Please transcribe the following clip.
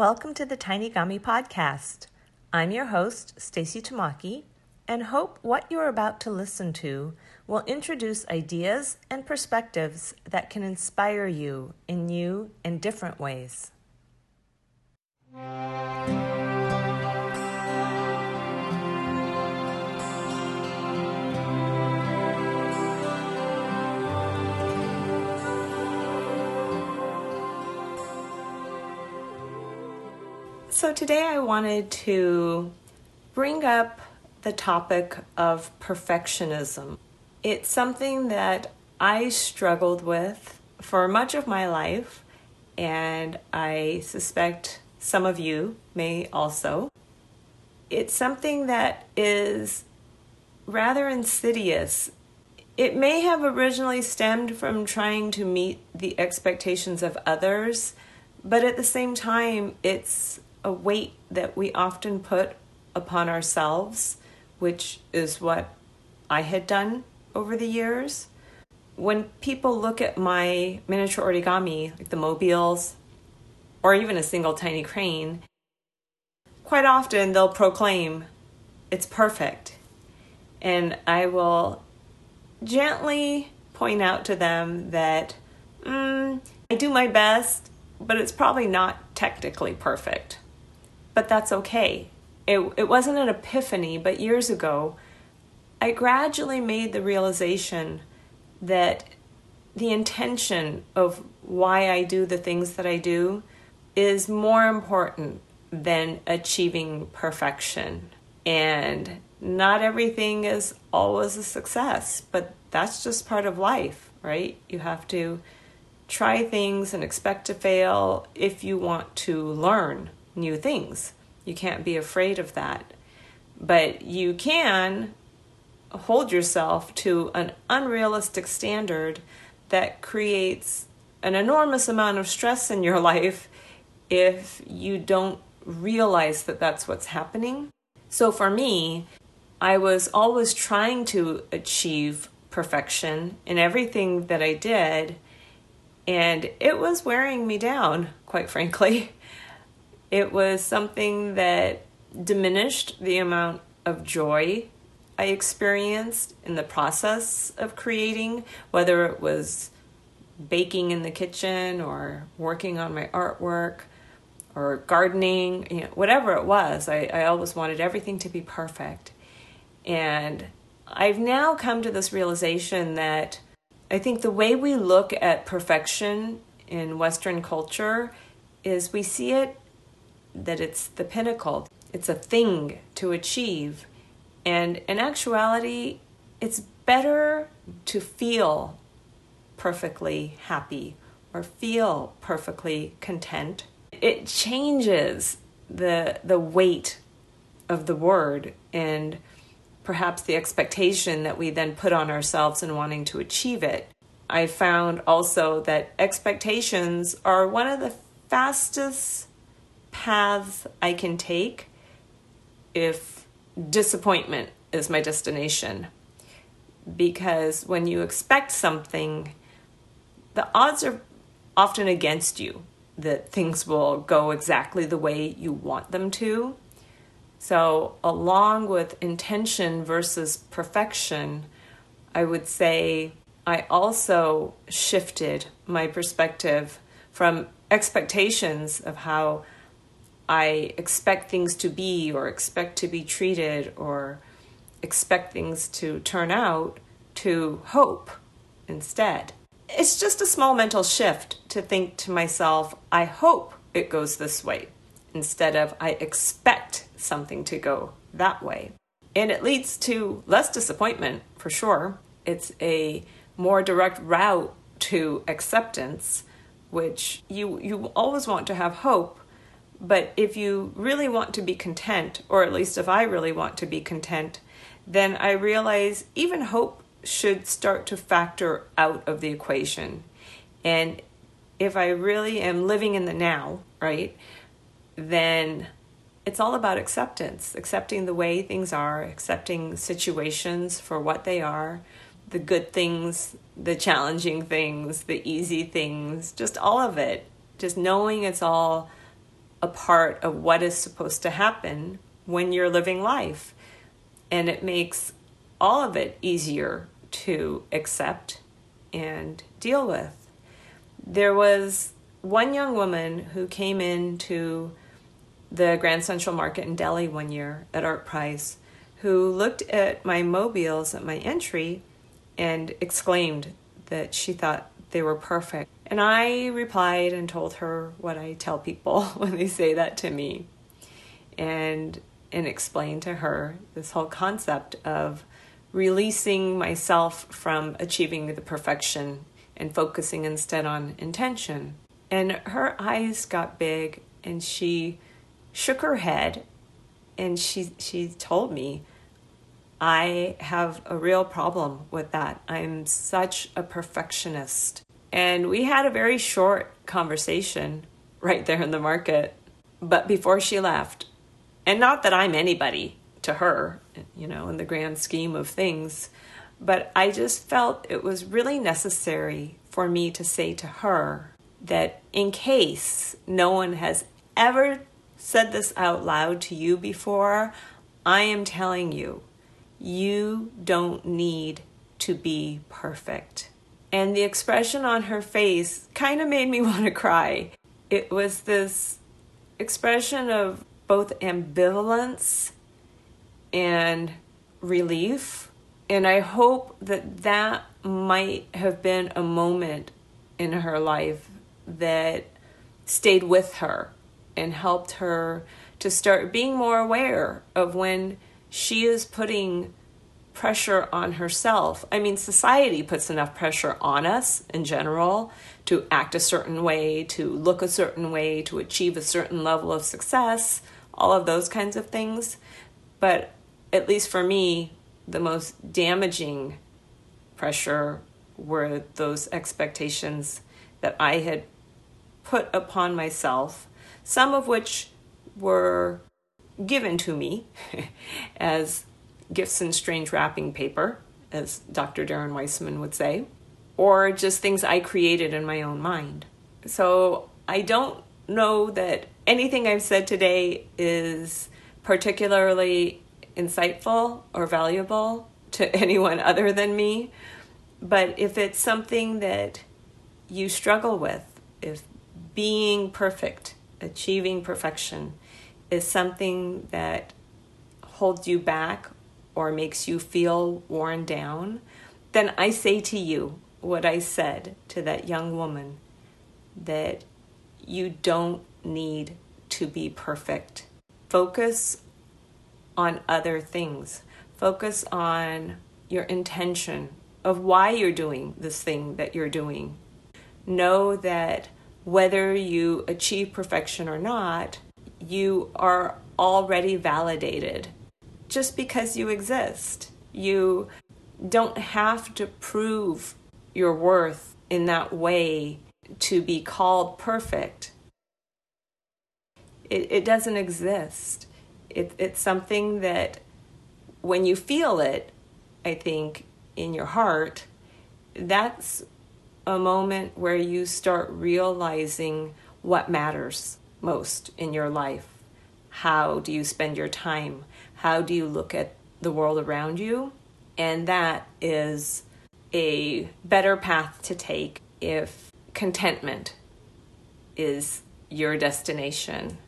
Welcome to the Tiny Gummy Podcast. I'm your host, Stacy Tamaki, and hope what you're about to listen to will introduce ideas and perspectives that can inspire you in new and different ways. So, today I wanted to bring up the topic of perfectionism. It's something that I struggled with for much of my life, and I suspect some of you may also. It's something that is rather insidious. It may have originally stemmed from trying to meet the expectations of others, but at the same time, it's a weight that we often put upon ourselves, which is what I had done over the years. When people look at my miniature origami, like the mobiles, or even a single tiny crane, quite often they'll proclaim it's perfect. And I will gently point out to them that mm, I do my best, but it's probably not technically perfect but that's okay. It, it wasn't an epiphany, but years ago, I gradually made the realization that the intention of why I do the things that I do is more important than achieving perfection. And not everything is always a success, but that's just part of life, right? You have to try things and expect to fail if you want to learn new things. You can't be afraid of that. But you can hold yourself to an unrealistic standard that creates an enormous amount of stress in your life if you don't realize that that's what's happening. So for me, I was always trying to achieve perfection in everything that I did, and it was wearing me down, quite frankly. It was something that diminished the amount of joy I experienced in the process of creating, whether it was baking in the kitchen or working on my artwork or gardening, you know, whatever it was. I, I always wanted everything to be perfect. And I've now come to this realization that I think the way we look at perfection in Western culture is we see it that it's the pinnacle, it's a thing to achieve. And in actuality, it's better to feel perfectly happy or feel perfectly content. It changes the the weight of the word and perhaps the expectation that we then put on ourselves in wanting to achieve it. I found also that expectations are one of the fastest paths I can take if disappointment is my destination. Because when you expect something, the odds are often against you that things will go exactly the way you want them to. So, along with intention versus perfection, I would say I also shifted my perspective from expectations of how I expect things to be or expect to be treated or expect things to turn out to hope instead. It's just a small mental shift to think to myself, I hope it goes this way, instead of I expect something to go that way. And it leads to less disappointment for sure. It's a more direct route to acceptance, which you, you always want to have hope but if you really want to be content, or at least if I really want to be content, then I realize even hope should start to factor out of the equation. And if I really am living in the now, right, then it's all about acceptance, accepting the way things are, accepting situations for what they are, the good things, the challenging things, the easy things, just all of it. Just knowing it's all a part of what is supposed to happen when you're living life. And it makes all of it easier to accept and deal with. There was one young woman who came into the Grand Central Market in Delhi one year at ArtPrize who looked at my mobiles at my entry and exclaimed that she thought they were perfect. And I replied and told her what I tell people when they say that to me. And and explained to her this whole concept of releasing myself from achieving the perfection and focusing instead on intention. And her eyes got big and she shook her head and she she told me I have a real problem with that. I'm such a perfectionist. And we had a very short conversation right there in the market. But before she left, and not that I'm anybody to her, you know, in the grand scheme of things, but I just felt it was really necessary for me to say to her that in case no one has ever said this out loud to you before, I am telling you, you don't need to be perfect. And the expression on her face kind of made me want to cry. It was this expression of both ambivalence and relief. And I hope that that might have been a moment in her life that stayed with her and helped her to start being more aware of when she is putting pressure on herself. I mean, society puts enough pressure on us in general to act a certain way, to look a certain way, to achieve a certain level of success, all of those kinds of things. But at least for me, the most damaging pressure were those expectations that I had put upon myself, some of which were given to me as gifts in strange wrapping paper, as Dr. Darren Weissman would say, or just things I created in my own mind. So I don't know that anything I've said today is particularly insightful or valuable to anyone other than me. But if it's something that you struggle with, if being perfect, achieving perfection, is something that holds you back or makes you feel worn down, then I say to you what I said to that young woman that you don't need to be perfect. Focus on other things. Focus on your intention of why you're doing this thing that you're doing. Know that whether you achieve perfection or not, you are already validated just because you exist. You don't have to prove your worth in that way to be called perfect. It, it doesn't exist. It, it's something that when you feel it, I think, in your heart, that's a moment where you start realizing what matters most in your life. How do you spend your time? How do you look at the world around you? And that is a better path to take if contentment is your destination